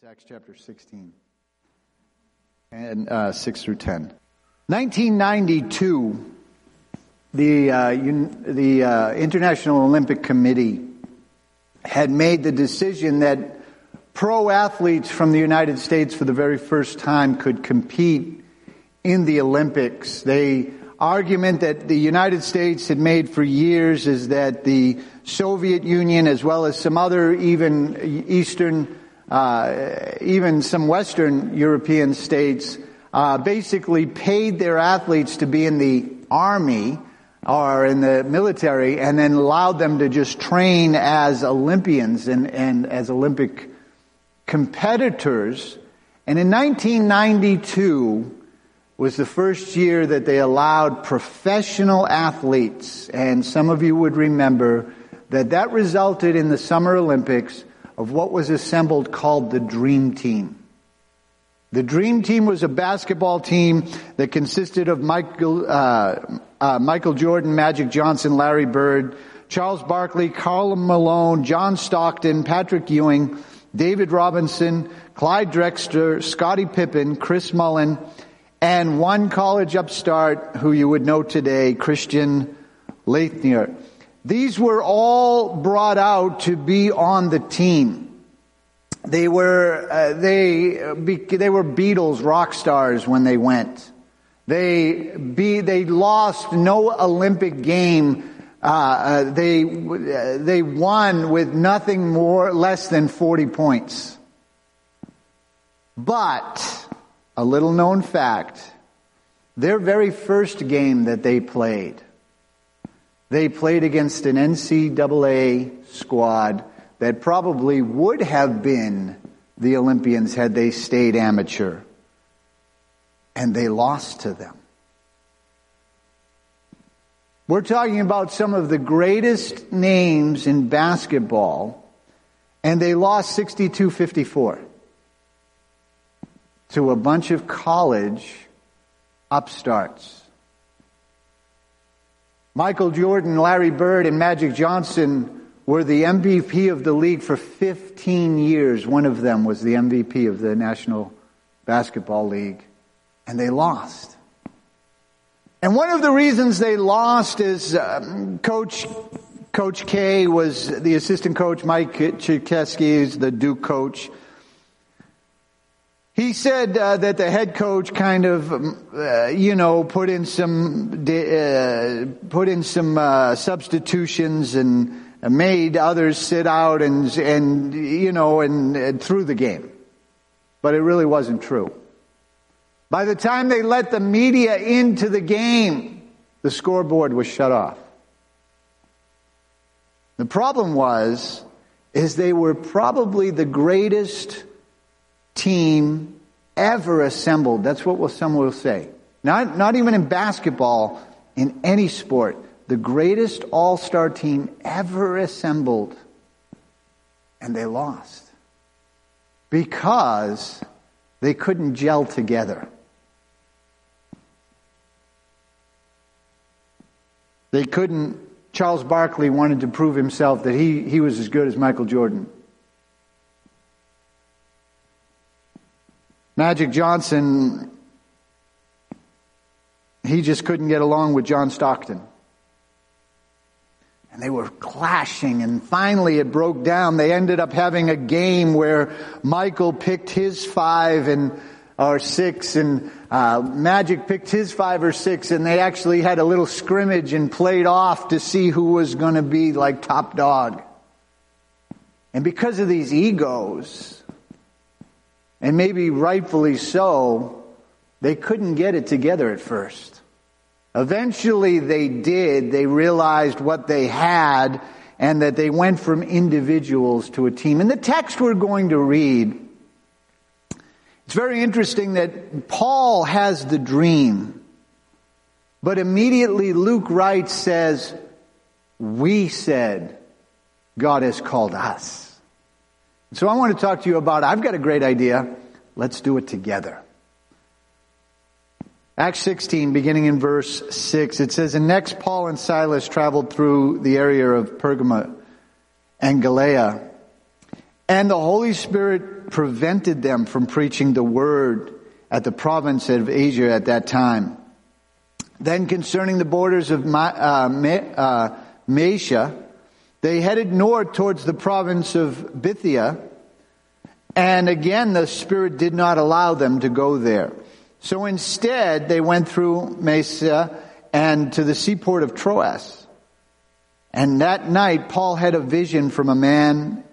It's Acts chapter 16 and uh, 6 through 10. 1992, the, uh, un- the uh, International Olympic Committee had made the decision that pro athletes from the United States for the very first time could compete in the Olympics. The argument that the United States had made for years is that the Soviet Union, as well as some other even Eastern uh, even some Western European states uh, basically paid their athletes to be in the army or in the military and then allowed them to just train as Olympians and, and as Olympic competitors. And in 1992 was the first year that they allowed professional athletes, and some of you would remember that that resulted in the Summer Olympics of what was assembled called the Dream Team. The Dream Team was a basketball team that consisted of Michael, uh, uh, Michael Jordan, Magic Johnson, Larry Bird, Charles Barkley, Karl Malone, John Stockton, Patrick Ewing, David Robinson, Clyde Drexler, Scottie Pippen, Chris Mullin, and one college upstart who you would know today, Christian Laettner. These were all brought out to be on the team. They were, uh, they, they were Beatles rock stars when they went. They, be, they lost no Olympic game. Uh, uh they, uh, they won with nothing more, less than 40 points. But, a little known fact, their very first game that they played, they played against an NCAA squad that probably would have been the Olympians had they stayed amateur. And they lost to them. We're talking about some of the greatest names in basketball, and they lost 62 54 to a bunch of college upstarts. Michael Jordan, Larry Bird, and Magic Johnson were the MVP of the league for 15 years. One of them was the MVP of the National Basketball League. And they lost. And one of the reasons they lost is um, Coach Coach K was the assistant coach. Mike Krzyzewski is the Duke coach. He said uh, that the head coach kind of, uh, you know, put in some uh, put in some uh, substitutions and made others sit out and and you know and, and through the game, but it really wasn't true. By the time they let the media into the game, the scoreboard was shut off. The problem was, is they were probably the greatest team ever assembled. That's what some will say. Not, not even in basketball, in any sport. The greatest all-star team ever assembled. And they lost. Because they couldn't gel together. They couldn't, Charles Barkley wanted to prove himself that he, he was as good as Michael Jordan. Magic Johnson, he just couldn't get along with John Stockton. And they were clashing and finally it broke down. They ended up having a game where Michael picked his five and or six and uh, Magic picked his five or six and they actually had a little scrimmage and played off to see who was going to be like top dog. And because of these egos, and maybe rightfully so, they couldn't get it together at first. Eventually they did. They realized what they had and that they went from individuals to a team. And the text we're going to read, it's very interesting that Paul has the dream, but immediately Luke writes says, we said God has called us. So I want to talk to you about, I've got a great idea. Let's do it together. Acts 16, beginning in verse 6, it says, And next Paul and Silas traveled through the area of Pergama and Galatia. And the Holy Spirit prevented them from preaching the word at the province of Asia at that time. Then concerning the borders of Ma, uh, Ma, uh, Mysia, they headed north towards the province of Bithynia, and again the Spirit did not allow them to go there. So instead, they went through Mysia and to the seaport of Troas. And that night, Paul had a vision from a man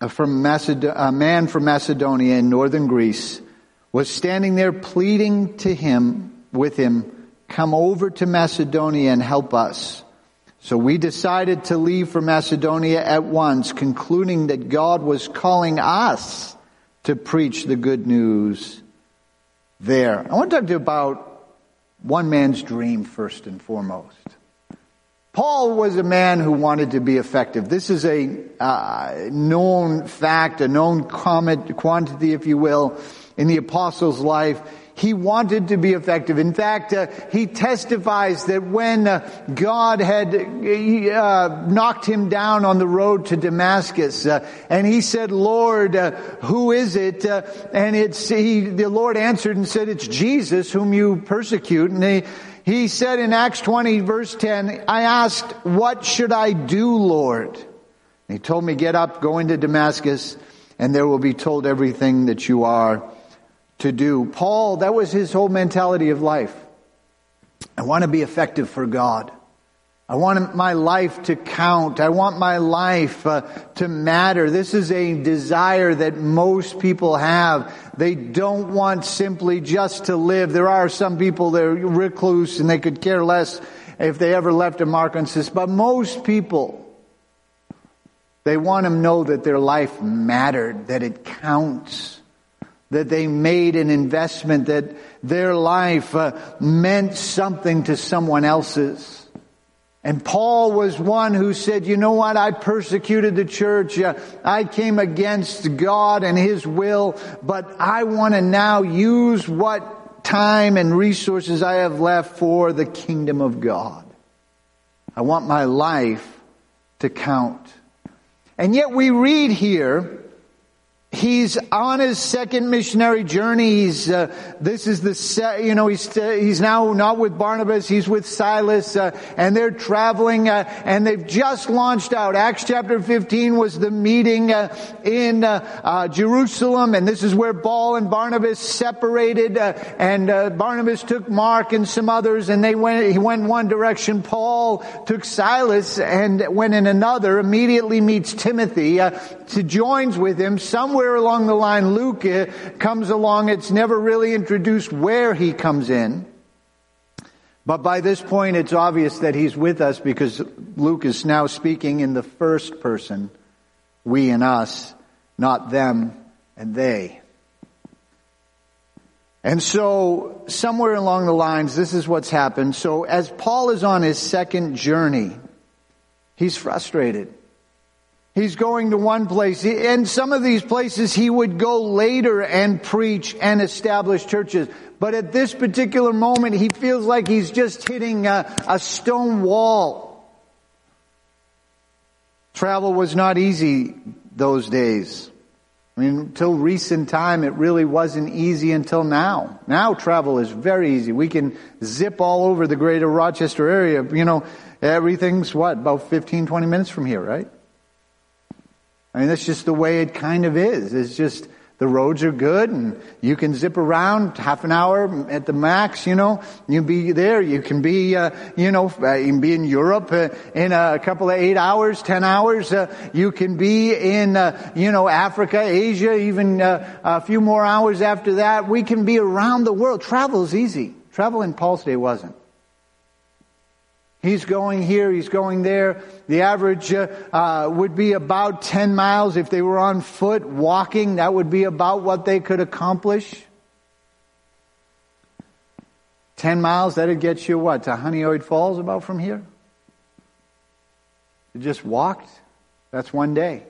uh, from Maced- a man from Macedonia in northern Greece was standing there pleading to him with him, come over to Macedonia and help us. So we decided to leave for Macedonia at once, concluding that God was calling us to preach the good news there. I want to talk to you about one man's dream first and foremost. Paul was a man who wanted to be effective. This is a uh, known fact, a known comment, quantity, if you will, in the apostle's life. He wanted to be effective. In fact, uh, he testifies that when uh, God had uh, knocked him down on the road to Damascus, uh, and he said, "Lord, uh, who is it?" Uh, and it's he, the Lord answered and said, "It's Jesus whom you persecute." And he, he said in Acts 20 verse 10, I asked, what should I do, Lord? And he told me, get up, go into Damascus, and there will be told everything that you are to do. Paul, that was his whole mentality of life. I want to be effective for God. I want my life to count. I want my life uh, to matter. This is a desire that most people have. They don't want simply just to live. There are some people that are recluse and they could care less if they ever left a mark on this. But most people, they want to know that their life mattered, that it counts, that they made an investment, that their life uh, meant something to someone else's. And Paul was one who said, you know what? I persecuted the church. I came against God and His will, but I want to now use what time and resources I have left for the kingdom of God. I want my life to count. And yet we read here He's on his second missionary journey. He's, uh, this is the, se- you know, he's, uh, he's now not with Barnabas, he's with Silas, uh, and they're traveling, uh, and they've just launched out. Acts chapter 15 was the meeting, uh, in, uh, Jerusalem, and this is where Paul and Barnabas separated, and, Barnabas took Mark and some others, and they went, he went one direction. Paul took Silas and went in another, immediately meets Timothy, to joins with him somewhere somewhere along the line, Luke uh, comes along. It's never really introduced where he comes in. But by this point, it's obvious that he's with us because Luke is now speaking in the first person, we and us, not them and they. And so, somewhere along the lines, this is what's happened. So, as Paul is on his second journey, he's frustrated. He's going to one place. And some of these places he would go later and preach and establish churches. But at this particular moment, he feels like he's just hitting a, a stone wall. Travel was not easy those days. I mean, until recent time, it really wasn't easy until now. Now travel is very easy. We can zip all over the greater Rochester area. You know, everything's what, about 15, 20 minutes from here, right? I mean, that's just the way it kind of is. It's just the roads are good and you can zip around half an hour at the max, you know. You be there. You can be, uh, you know, uh, you can be in Europe uh, in a couple of eight hours, ten hours. Uh, you can be in, uh, you know, Africa, Asia, even a few more hours after that. We can be around the world. Travel is easy. Travel in Paul's day wasn't. He's going here, he's going there. The average uh, uh, would be about 10 miles if they were on foot, walking. That would be about what they could accomplish. 10 miles, that'd get you what? To Honeoye Falls about from here? You just walked? That's one day.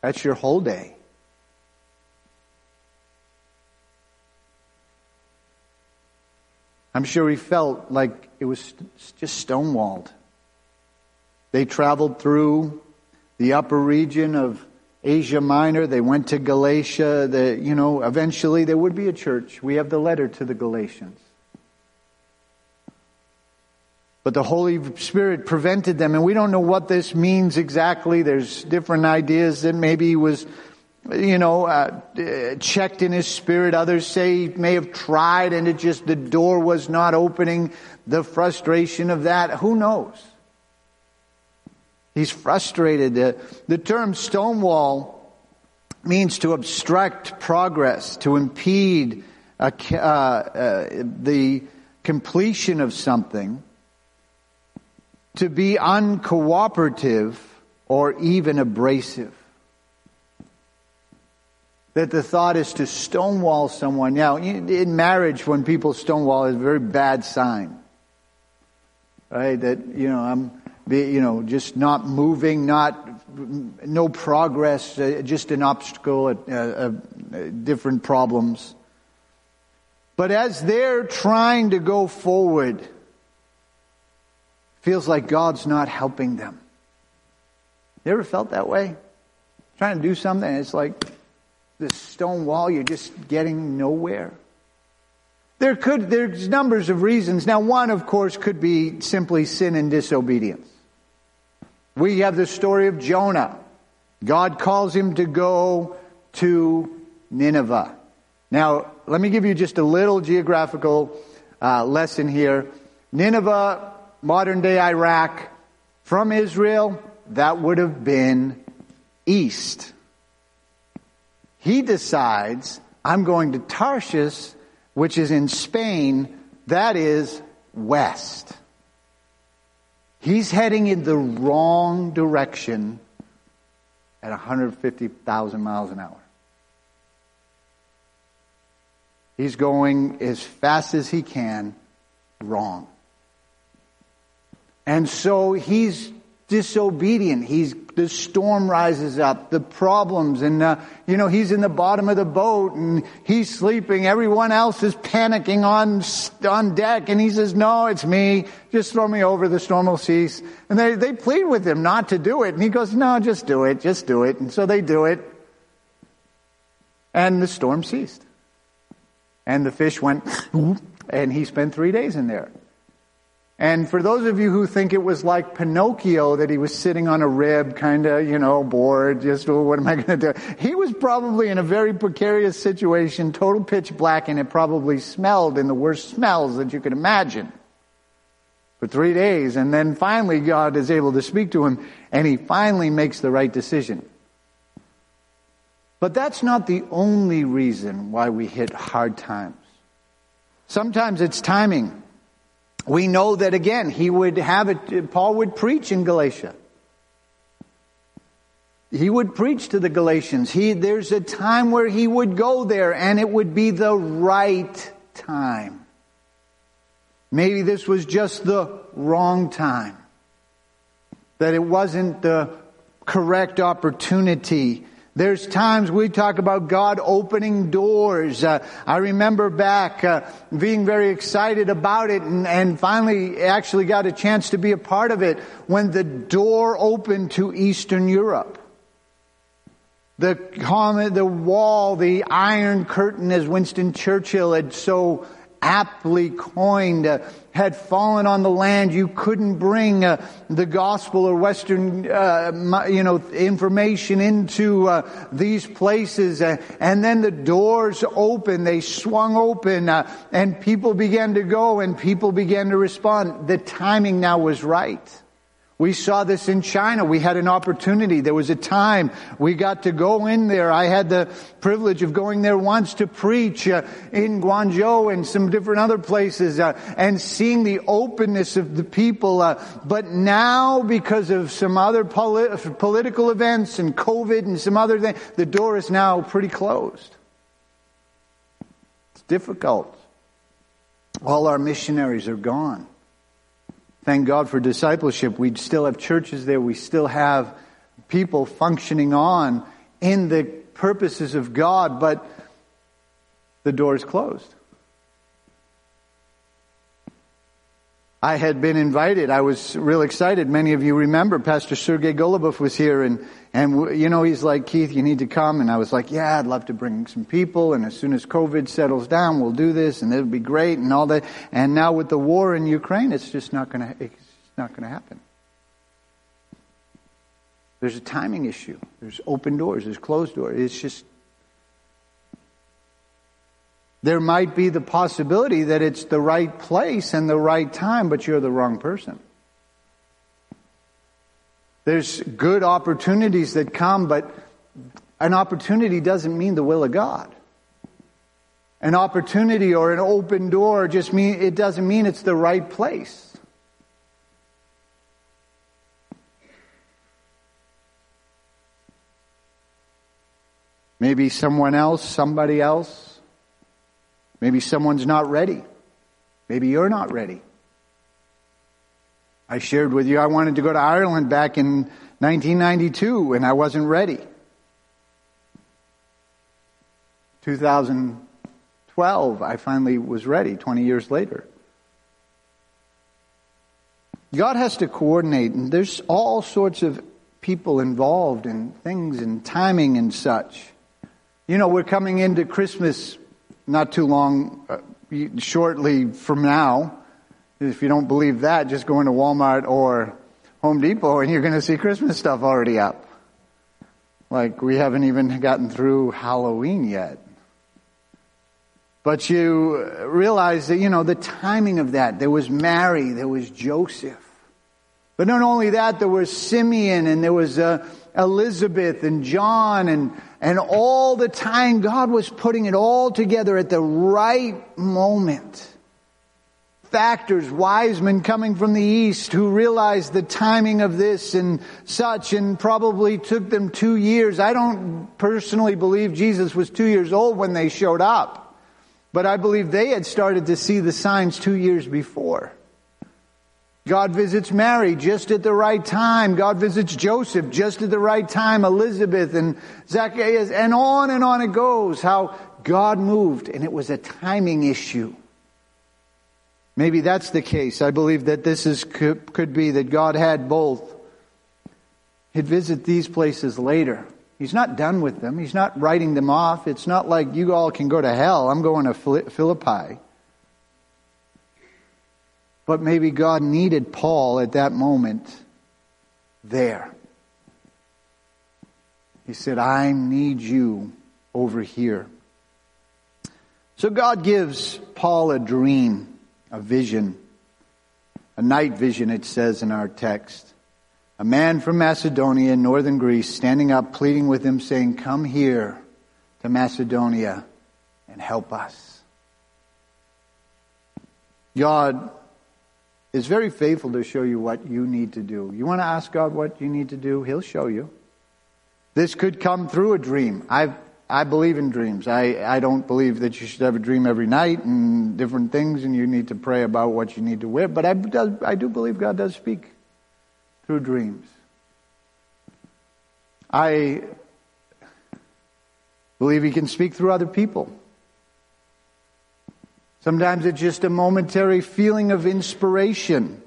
That's your whole day. I'm sure he felt like it was just stonewalled. They traveled through the upper region of Asia Minor. They went to Galatia. The, you know, eventually there would be a church. We have the letter to the Galatians. But the Holy Spirit prevented them, and we don't know what this means exactly. There's different ideas that maybe he was, you know, uh, checked in his spirit. Others say he may have tried and it just, the door was not opening. The frustration of that, who knows? He's frustrated. The, the term stonewall means to obstruct progress, to impede a, uh, uh, the completion of something to be uncooperative or even abrasive. That the thought is to stonewall someone. Now, in marriage, when people stonewall, is a very bad sign. Right? That, you know, I'm, you know, just not moving, not, no progress, uh, just an obstacle, uh, uh, different problems. But as they're trying to go forward, feels like God's not helping them. You ever felt that way? Trying to do something, it's like this stone wall, you're just getting nowhere. There could, there's numbers of reasons. Now, one, of course, could be simply sin and disobedience. We have the story of Jonah. God calls him to go to Nineveh. Now, let me give you just a little geographical uh, lesson here. Nineveh modern day Iraq, from Israel, that would have been east. He decides, I'm going to Tarshish, which is in Spain, that is west. He's heading in the wrong direction at 150,000 miles an hour. He's going as fast as he can wrong. And so he's disobedient. He's, the storm rises up, the problems, and, uh, you know, he's in the bottom of the boat and he's sleeping. Everyone else is panicking on, on deck and he says, no, it's me. Just throw me over. The storm will cease. And they, they plead with him not to do it. And he goes, no, just do it. Just do it. And so they do it. And the storm ceased. And the fish went, and he spent three days in there. And for those of you who think it was like Pinocchio that he was sitting on a rib, kind of, you know, bored, just, oh, what am I going to do? He was probably in a very precarious situation, total pitch black, and it probably smelled in the worst smells that you could imagine for three days. And then finally God is able to speak to him, and he finally makes the right decision. But that's not the only reason why we hit hard times. Sometimes it's timing we know that again, he would have it, Paul would preach in Galatia. He would preach to the Galatians. He, there's a time where he would go there and it would be the right time. Maybe this was just the wrong time. That it wasn't the correct opportunity there's times we talk about God opening doors. Uh, I remember back uh, being very excited about it and, and finally actually got a chance to be a part of it when the door opened to Eastern Europe. The the wall, the iron curtain as Winston Churchill had so aptly coined, uh, had fallen on the land. You couldn't bring uh, the gospel or Western, uh, you know, information into uh, these places. And then the doors opened, they swung open, uh, and people began to go and people began to respond. The timing now was right. We saw this in China. We had an opportunity. There was a time we got to go in there. I had the privilege of going there once to preach uh, in Guangzhou and some different other places uh, and seeing the openness of the people. Uh, but now, because of some other polit- political events and COVID and some other things, the door is now pretty closed. It's difficult. All our missionaries are gone. Thank God for discipleship. We still have churches there. We still have people functioning on in the purposes of God, but the door is closed. I had been invited. I was real excited. Many of you remember Pastor Sergei Golubov was here and, and, you know, he's like, Keith, you need to come. And I was like, yeah, I'd love to bring some people. And as soon as COVID settles down, we'll do this and it'll be great and all that. And now with the war in Ukraine, it's just not going to, it's not going to happen. There's a timing issue. There's open doors. There's closed doors. It's just, there might be the possibility that it's the right place and the right time, but you're the wrong person. There's good opportunities that come, but an opportunity doesn't mean the will of God. An opportunity or an open door just mean it doesn't mean it's the right place. Maybe someone else, somebody else Maybe someone's not ready. Maybe you're not ready. I shared with you I wanted to go to Ireland back in 1992 and I wasn't ready. 2012, I finally was ready 20 years later. God has to coordinate, and there's all sorts of people involved in things and timing and such. You know, we're coming into Christmas not too long, uh, shortly from now. If you don't believe that, just go into Walmart or Home Depot and you're going to see Christmas stuff already up. Like we haven't even gotten through Halloween yet. But you realize that, you know, the timing of that. There was Mary, there was Joseph. But not only that, there was Simeon and there was uh, Elizabeth and John and and all the time, God was putting it all together at the right moment. Factors, wise men coming from the east who realized the timing of this and such and probably took them two years. I don't personally believe Jesus was two years old when they showed up, but I believe they had started to see the signs two years before. God visits Mary just at the right time. God visits Joseph just at the right time. Elizabeth and Zacchaeus and on and on it goes. How God moved and it was a timing issue. Maybe that's the case. I believe that this is, could, could be that God had both. He'd visit these places later. He's not done with them. He's not writing them off. It's not like you all can go to hell. I'm going to Philippi. But maybe God needed Paul at that moment there. He said, I need you over here. So God gives Paul a dream, a vision, a night vision, it says in our text. A man from Macedonia in northern Greece standing up, pleading with him, saying, Come here to Macedonia and help us. God is very faithful to show you what you need to do. You want to ask God what you need to do? He'll show you. This could come through a dream. I I believe in dreams. I, I don't believe that you should have a dream every night and different things and you need to pray about what you need to wear, but I, I do believe God does speak through dreams. I believe He can speak through other people. Sometimes it's just a momentary feeling of inspiration.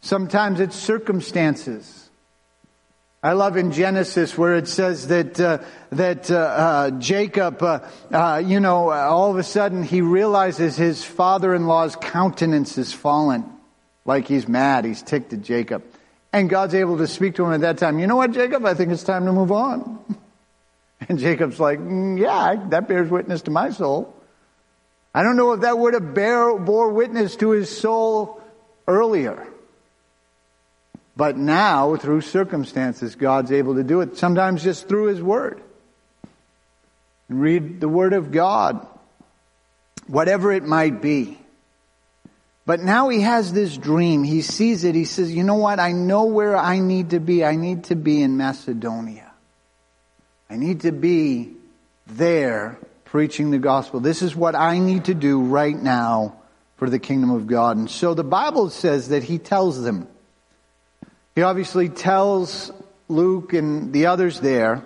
Sometimes it's circumstances. I love in Genesis where it says that uh, that uh, uh, Jacob, uh, uh, you know, all of a sudden he realizes his father-in-law's countenance is fallen, like he's mad, he's ticked at Jacob, and God's able to speak to him at that time. You know what, Jacob? I think it's time to move on. And Jacob's like, mm, yeah, that bears witness to my soul. I don't know if that would have bear, bore witness to his soul earlier. But now, through circumstances, God's able to do it. Sometimes just through His Word. Read the Word of God. Whatever it might be. But now he has this dream. He sees it. He says, you know what? I know where I need to be. I need to be in Macedonia. I need to be there preaching the gospel. This is what I need to do right now for the kingdom of God. And so the Bible says that he tells them. He obviously tells Luke and the others there.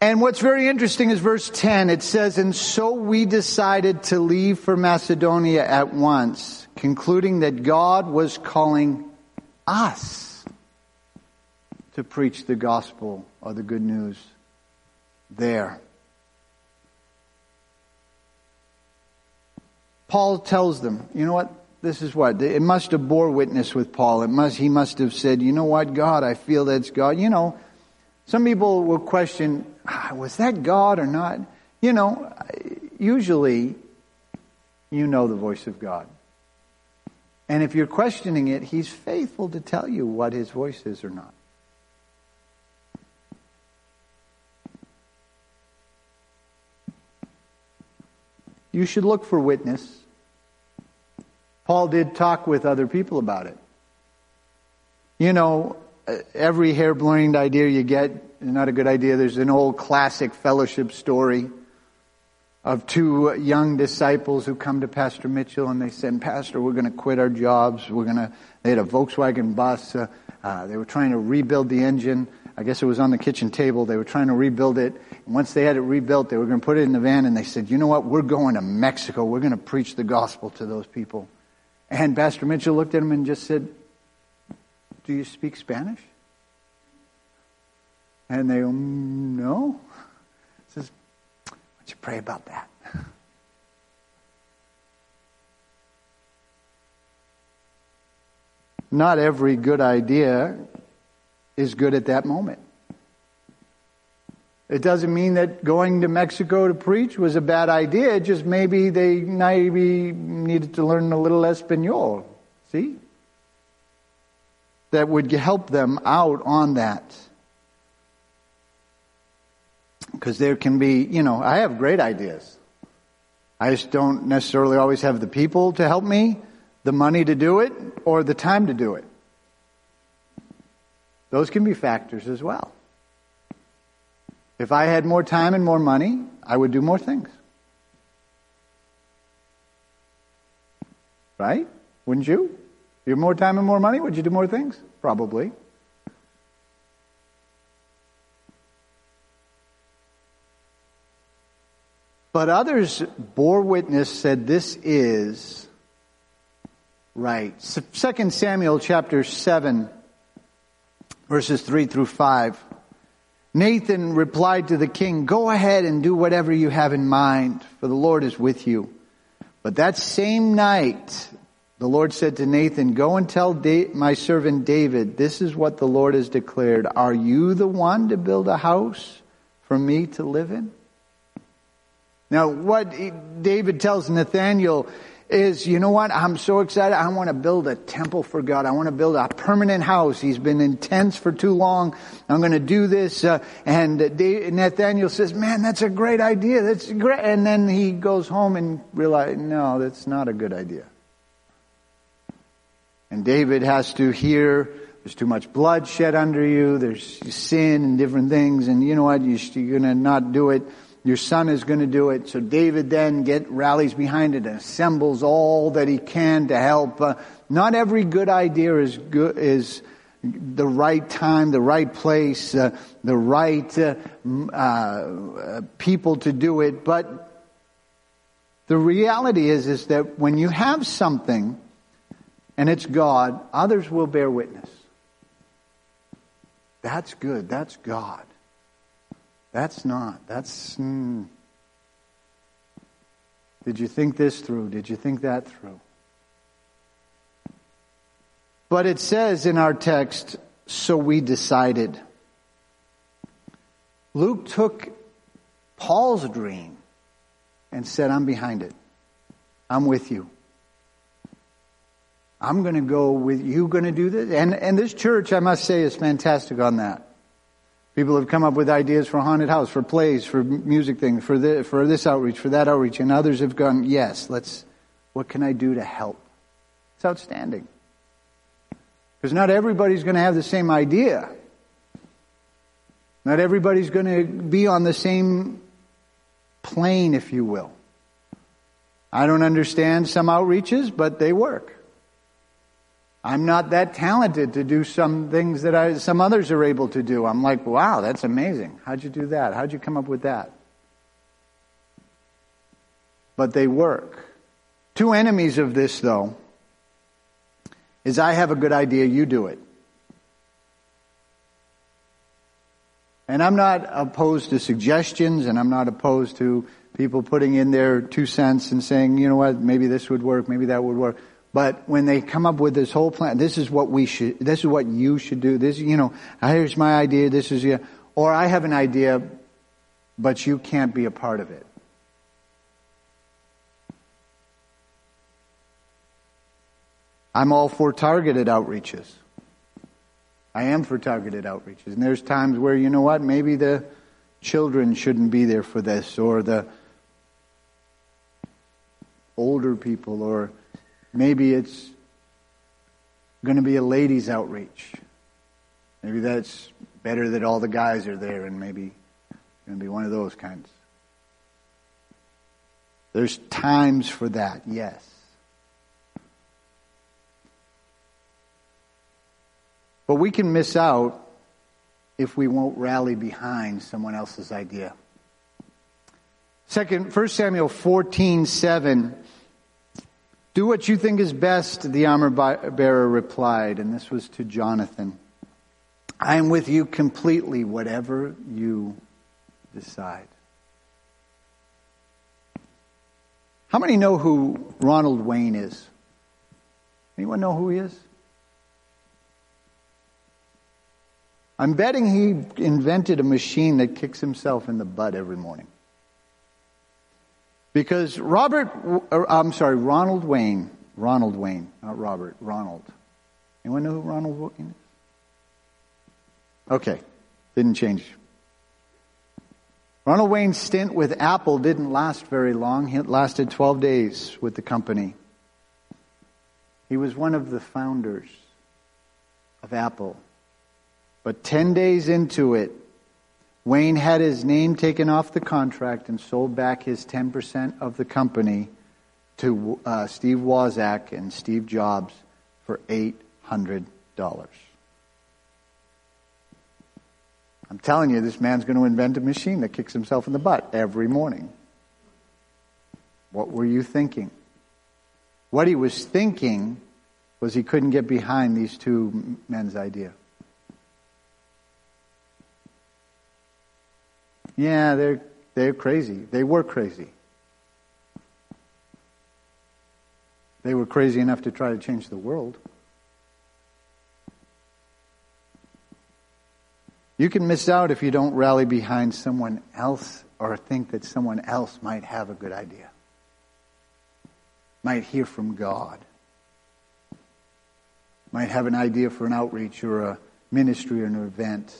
And what's very interesting is verse 10. It says, And so we decided to leave for Macedonia at once, concluding that God was calling us to preach the gospel or the good news there. Paul tells them, you know what? This is what it must have bore witness with Paul. It must he must have said, you know what, God, I feel that's God. You know, some people will question, ah, was that God or not? You know, usually you know the voice of God. And if you're questioning it, he's faithful to tell you what his voice is or not. You should look for witness. Paul did talk with other people about it. You know, every hair-blind idea you get is not a good idea. There's an old classic fellowship story of two young disciples who come to Pastor Mitchell and they said, Pastor, we're going to quit our jobs. We're going to, they had a Volkswagen bus. Uh, uh, they were trying to rebuild the engine. I guess it was on the kitchen table. They were trying to rebuild it. And once they had it rebuilt, they were going to put it in the van and they said, you know what? We're going to Mexico. We're going to preach the gospel to those people. And Pastor Mitchell looked at him and just said, Do you speak Spanish? And they mm, No. He says, Why don't you pray about that? Not every good idea is good at that moment. It doesn't mean that going to Mexico to preach was a bad idea. Just maybe they maybe needed to learn a little Espanol. See? That would help them out on that. Because there can be, you know, I have great ideas. I just don't necessarily always have the people to help me, the money to do it, or the time to do it. Those can be factors as well. If I had more time and more money, I would do more things. Right? Wouldn't you? If you have more time and more money, would you do more things? Probably. But others bore witness, said this is right. 2 Samuel chapter 7, verses 3 through 5. Nathan replied to the king, Go ahead and do whatever you have in mind, for the Lord is with you. But that same night, the Lord said to Nathan, Go and tell my servant David, this is what the Lord has declared. Are you the one to build a house for me to live in? Now, what David tells Nathaniel is, you know what? I'm so excited. I want to build a temple for God. I want to build a permanent house. He's been intense for too long. I'm going to do this. Uh, and Nathaniel says, man, that's a great idea. That's great. And then he goes home and realizes, no, that's not a good idea. And David has to hear, there's too much blood shed under you. There's sin and different things. And you know what? You're going to not do it. Your son is going to do it. So David then get rallies behind it and assembles all that he can to help. Uh, not every good idea is good, is the right time, the right place, uh, the right uh, uh, people to do it. But the reality is, is that when you have something and it's God, others will bear witness. That's good. That's God. That's not. That's. Mm. Did you think this through? Did you think that through? But it says in our text, so we decided. Luke took Paul's dream and said, I'm behind it. I'm with you. I'm going to go with you going to do this. And, and this church, I must say, is fantastic on that. People have come up with ideas for haunted house, for plays, for music things, for this, for this outreach, for that outreach, and others have gone, yes, let's, what can I do to help? It's outstanding. Because not everybody's going to have the same idea. Not everybody's going to be on the same plane, if you will. I don't understand some outreaches, but they work. I'm not that talented to do some things that I, some others are able to do. I'm like, wow, that's amazing. How'd you do that? How'd you come up with that? But they work. Two enemies of this, though, is I have a good idea, you do it. And I'm not opposed to suggestions and I'm not opposed to people putting in their two cents and saying, you know what, maybe this would work, maybe that would work. But when they come up with this whole plan, this is what we should, this is what you should do. This, you know, here's my idea, this is, your, or I have an idea, but you can't be a part of it. I'm all for targeted outreaches. I am for targeted outreaches. And there's times where, you know what, maybe the children shouldn't be there for this, or the older people, or maybe it's going to be a ladies' outreach. Maybe that's better that all the guys are there, and maybe it's going to be one of those kinds. There's times for that, yes. But we can miss out if we won't rally behind someone else's idea. Second, 1 Samuel 14, 7. Do what you think is best, the armor bearer replied, and this was to Jonathan. I am with you completely, whatever you decide. How many know who Ronald Wayne is? Anyone know who he is? I'm betting he invented a machine that kicks himself in the butt every morning. Because Robert, uh, I'm sorry, Ronald Wayne, Ronald Wayne, not Robert, Ronald. Anyone know who Ronald Wayne is? Okay, didn't change. Ronald Wayne's stint with Apple didn't last very long. It lasted 12 days with the company. He was one of the founders of Apple. But 10 days into it, Wayne had his name taken off the contract and sold back his 10% of the company to uh, Steve Wozniak and Steve Jobs for $800. I'm telling you, this man's going to invent a machine that kicks himself in the butt every morning. What were you thinking? What he was thinking was he couldn't get behind these two men's idea. Yeah, they're, they're crazy. They were crazy. They were crazy enough to try to change the world. You can miss out if you don't rally behind someone else or think that someone else might have a good idea, might hear from God, might have an idea for an outreach or a ministry or an event.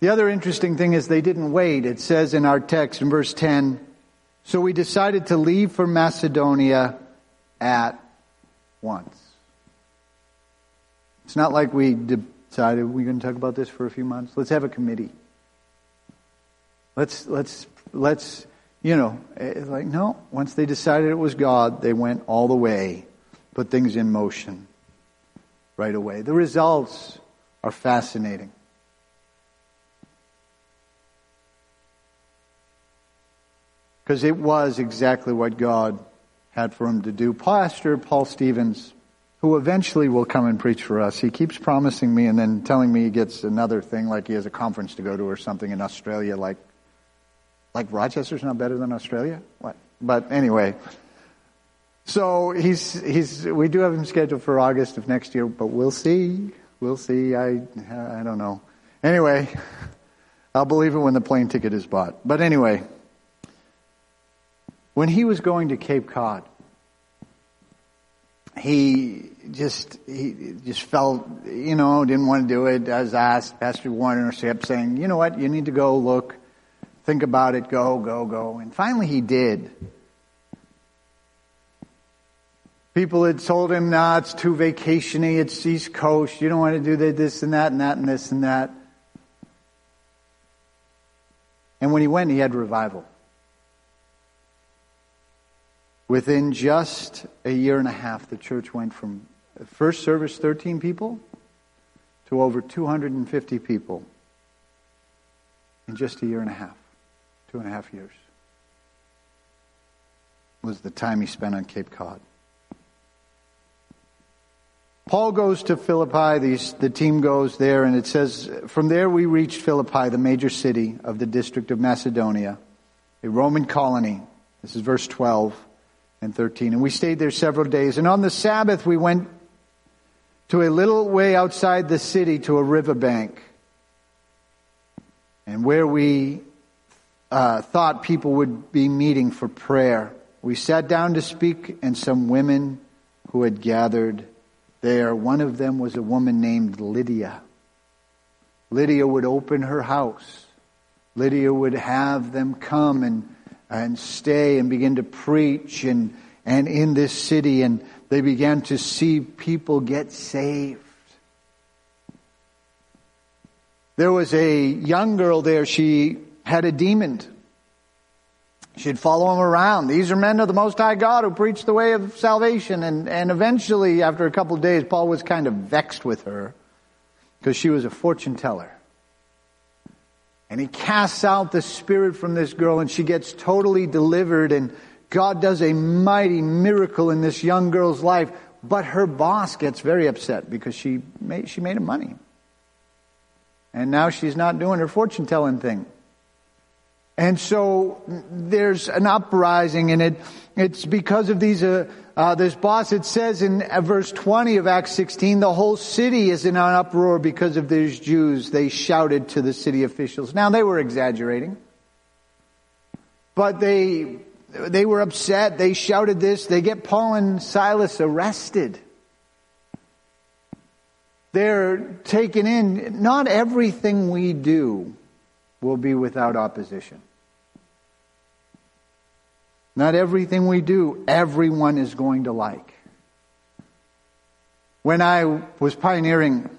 The other interesting thing is they didn't wait. It says in our text in verse 10, so we decided to leave for Macedonia at once. It's not like we decided we're going to talk about this for a few months. Let's have a committee. Let's, let's, let's, you know, eh, like, no. Once they decided it was God, they went all the way, put things in motion right away. The results are fascinating. Because it was exactly what God had for him to do. Pastor Paul Stevens, who eventually will come and preach for us, he keeps promising me and then telling me he gets another thing, like he has a conference to go to or something in Australia, like like Rochester's not better than Australia. What? But anyway, so he's he's we do have him scheduled for August of next year, but we'll see. We'll see. I I don't know. Anyway, I'll believe it when the plane ticket is bought. But anyway. When he was going to Cape Cod, he just he just felt you know didn't want to do it. As asked, Pastor Warner kept saying, "You know what? You need to go look, think about it, go, go, go." And finally, he did. People had told him, "Nah, it's too vacationy. It's East Coast. You don't want to do this and that and that and this and that." And when he went, he had revival. Within just a year and a half, the church went from first service 13 people to over 250 people in just a year and a half, two and a half years was the time he spent on Cape Cod. Paul goes to Philippi, the, the team goes there, and it says, From there we reached Philippi, the major city of the district of Macedonia, a Roman colony. This is verse 12 and 13. And we stayed there several days. And on the Sabbath, we went to a little way outside the city to a riverbank. And where we uh, thought people would be meeting for prayer. We sat down to speak, and some women who had gathered there, one of them was a woman named Lydia. Lydia would open her house. Lydia would have them come and, and stay and begin to preach and, and in this city, and they began to see people get saved. There was a young girl there, she had a demon. She'd follow him around. These are men of the Most High God who preach the way of salvation. And, and eventually, after a couple of days, Paul was kind of vexed with her because she was a fortune teller. And he casts out the spirit from this girl and she gets totally delivered and God does a mighty miracle in this young girl's life. But her boss gets very upset because she made, she made him money. And now she's not doing her fortune telling thing. And so there's an uprising and it, it's because of these, uh, uh, this boss, it says in uh, verse 20 of Acts 16, the whole city is in an uproar because of these Jews. They shouted to the city officials. Now they were exaggerating, but they, they were upset. They shouted this. They get Paul and Silas arrested. They're taken in. Not everything we do will be without opposition. Not everything we do, everyone is going to like. When I was pioneering,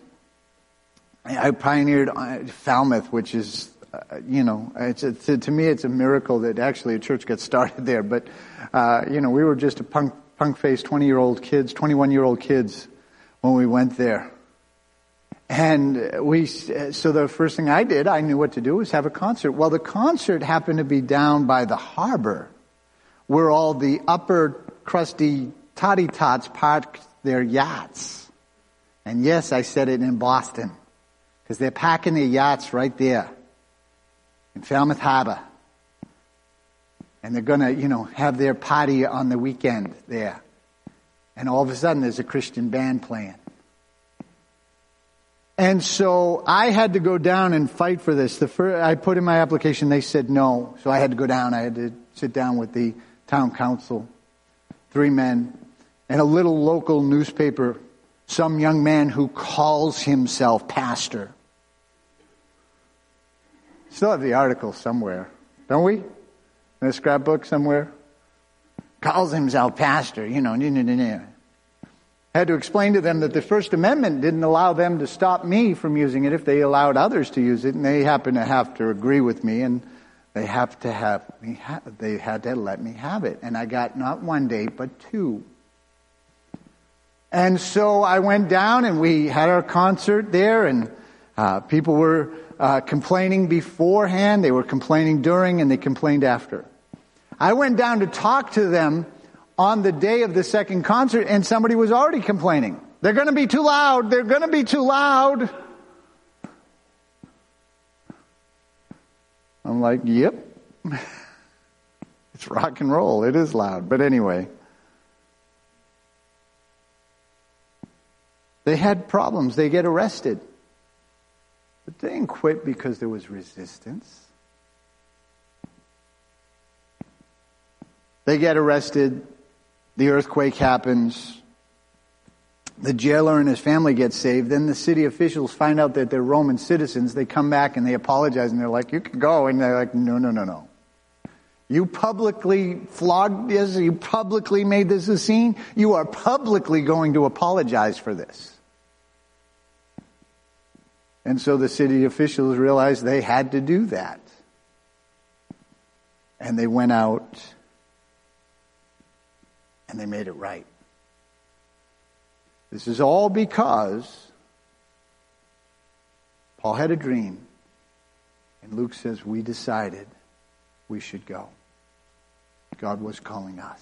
I pioneered uh, Falmouth, which is, uh, you know, a, to, to, me it's a miracle that actually a church got started there. But, uh, you know, we were just a punk, punk-faced 20-year-old kids, 21-year-old kids when we went there. And we, so the first thing I did, I knew what to do was have a concert. Well, the concert happened to be down by the harbor where all the upper crusty toddy tots park their yachts. And yes, I said it in Boston, because they're packing their yachts right there in Falmouth Harbor. And they're gonna, you know, have their party on the weekend there. And all of a sudden there's a Christian band playing. And so I had to go down and fight for this. The first, I put in my application, they said no. So I had to go down. I had to sit down with the town council, three men, and a little local newspaper, some young man who calls himself pastor. Still have the article somewhere, don't we? In a scrapbook somewhere? Calls himself pastor, you know. Nah, nah, nah, had to explain to them that the First Amendment didn't allow them to stop me from using it if they allowed others to use it, and they happen to have to agree with me, and they have to have me. Ha- they had to let me have it, and I got not one date but two. And so I went down, and we had our concert there, and uh, people were uh, complaining beforehand, they were complaining during, and they complained after. I went down to talk to them on the day of the second concert, and somebody was already complaining. They're going to be too loud. They're going to be too loud. I'm like, yep. it's rock and roll. It is loud. But anyway. They had problems. They get arrested. But they didn't quit because there was resistance. They get arrested. The earthquake happens the jailer and his family get saved. Then the city officials find out that they're Roman citizens. They come back and they apologize and they're like, you can go. And they're like, no, no, no, no. You publicly flogged this. You publicly made this a scene. You are publicly going to apologize for this. And so the city officials realized they had to do that. And they went out and they made it right. This is all because Paul had a dream, and Luke says, We decided we should go. God was calling us.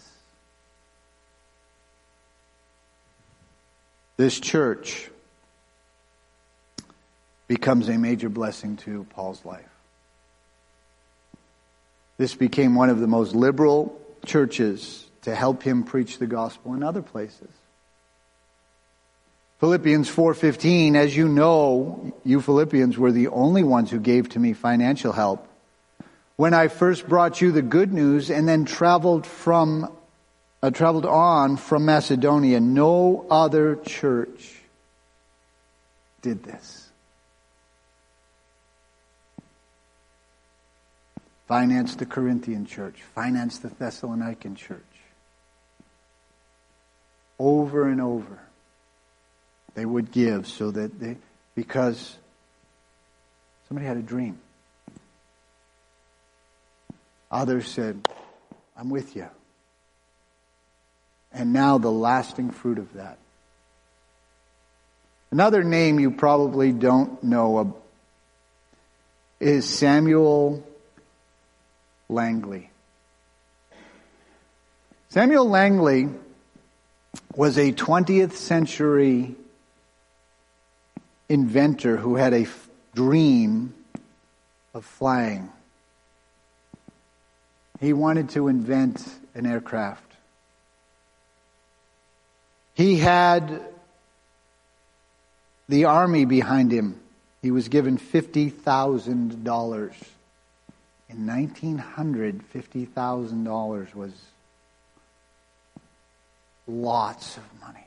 This church becomes a major blessing to Paul's life. This became one of the most liberal churches to help him preach the gospel in other places. Philippians 4:15 as you know you Philippians were the only ones who gave to me financial help. When I first brought you the good news and then traveled from uh, traveled on from Macedonia no other church did this. Finance the Corinthian church finance the Thessalonican church. Over and over they would give so that they, because somebody had a dream. Others said, I'm with you. And now the lasting fruit of that. Another name you probably don't know is Samuel Langley. Samuel Langley was a 20th century inventor who had a f- dream of flying. He wanted to invent an aircraft. He had the army behind him. He was given $50,000. In 1900, $50,000 was lots of money.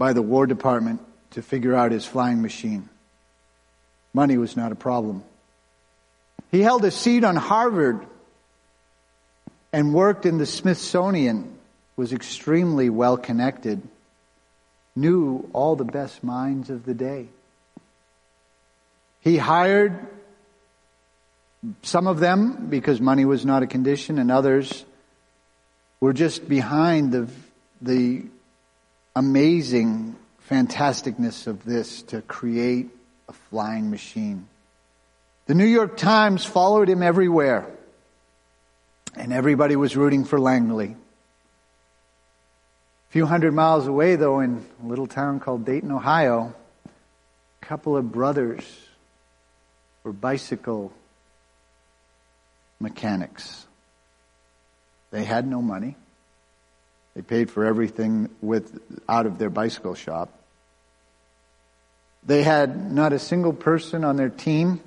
By the War Department to figure out his flying machine. Money was not a problem. He held a seat on Harvard and worked in the Smithsonian, was extremely well connected, knew all the best minds of the day. He hired some of them because money was not a condition, and others were just behind the, the amazing fantasticness of this to create a flying machine. The New York Times followed him everywhere, and everybody was rooting for Langley. A few hundred miles away, though, in a little town called Dayton, Ohio, a couple of brothers were bicycle mechanics. They had no money. They paid for everything with out of their bicycle shop. They had not a single person on their team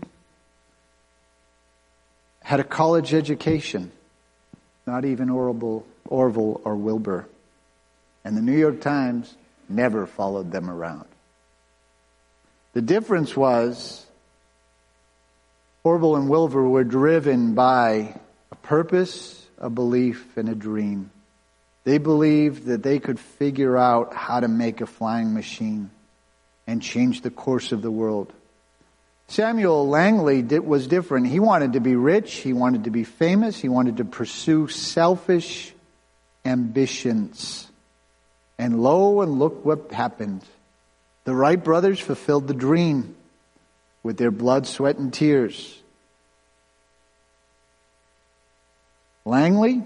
had a college education, not even Orville, Orville or Wilbur. And the New York Times never followed them around. The difference was Orville and Wilbur were driven by a purpose, a belief, and a dream. They believed that they could figure out how to make a flying machine and change the course of the world. Samuel Langley did, was different. He wanted to be rich. He wanted to be famous. He wanted to pursue selfish ambitions. And lo, and look what happened. The Wright brothers fulfilled the dream with their blood, sweat, and tears. Langley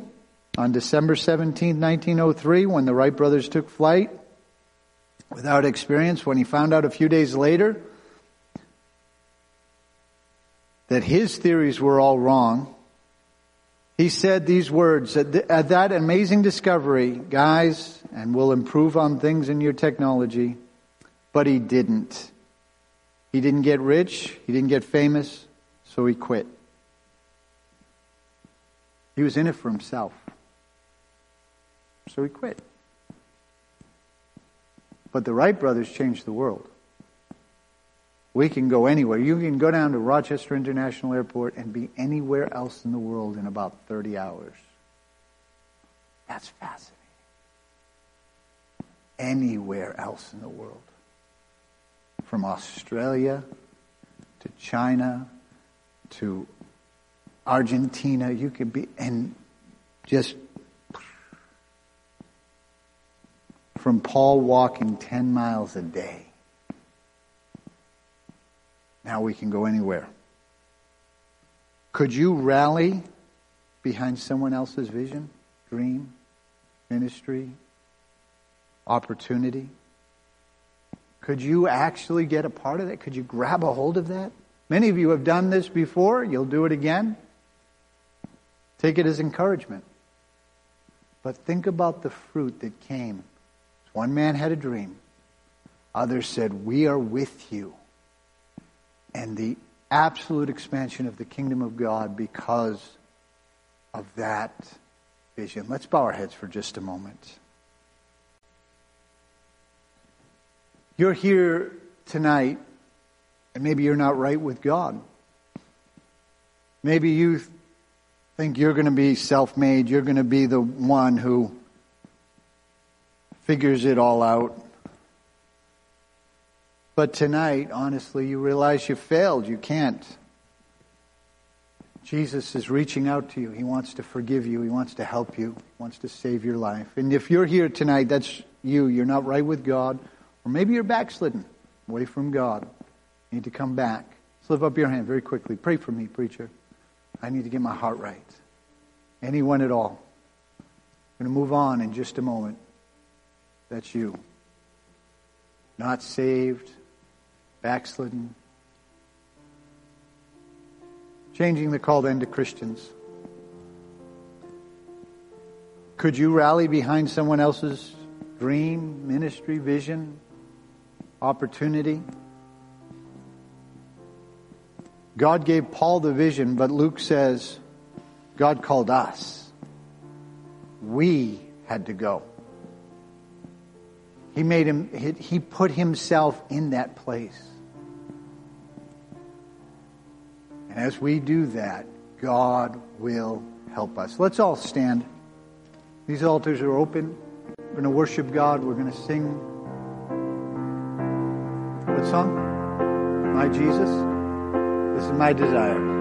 on December 17, 1903, when the Wright brothers took flight without experience, when he found out a few days later that his theories were all wrong, he said these words at that amazing discovery, guys, and we'll improve on things in your technology, but he didn't. He didn't get rich, he didn't get famous, so he quit. He was in it for himself. So he quit. But the Wright brothers changed the world. We can go anywhere. You can go down to Rochester International Airport and be anywhere else in the world in about 30 hours. That's fascinating. Anywhere else in the world. From Australia to China to Argentina, you could be, and just from Paul walking 10 miles a day. Now we can go anywhere. Could you rally behind someone else's vision, dream, ministry, opportunity? Could you actually get a part of that? Could you grab a hold of that? Many of you have done this before. You'll do it again. Take it as encouragement. But think about the fruit that came. One man had a dream. Others said, We are with you. And the absolute expansion of the kingdom of God because of that vision. Let's bow our heads for just a moment. You're here tonight, and maybe you're not right with God. Maybe you think you're going to be self made, you're going to be the one who figures it all out. But tonight, honestly, you realize you failed. You can't. Jesus is reaching out to you. He wants to forgive you. He wants to help you. He wants to save your life. And if you're here tonight, that's you. You're not right with God. Or maybe you're backslidden away from God. You need to come back. Slip up your hand very quickly. Pray for me, preacher. I need to get my heart right. Anyone at all. I'm going to move on in just a moment. That's you. Not saved, backslidden. Changing the call then to Christians. Could you rally behind someone else's dream, ministry, vision? opportunity. God gave Paul the vision, but Luke says God called us. We had to go. He made him, he put himself in that place. And as we do that, God will help us. Let's all stand. These altars are open. We're going to worship God. We're going to sing what song? My Jesus? This is my desire.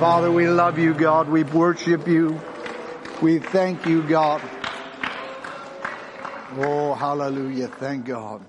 Father, we love you, God. We worship you. We thank you, God. Oh, hallelujah. Thank God.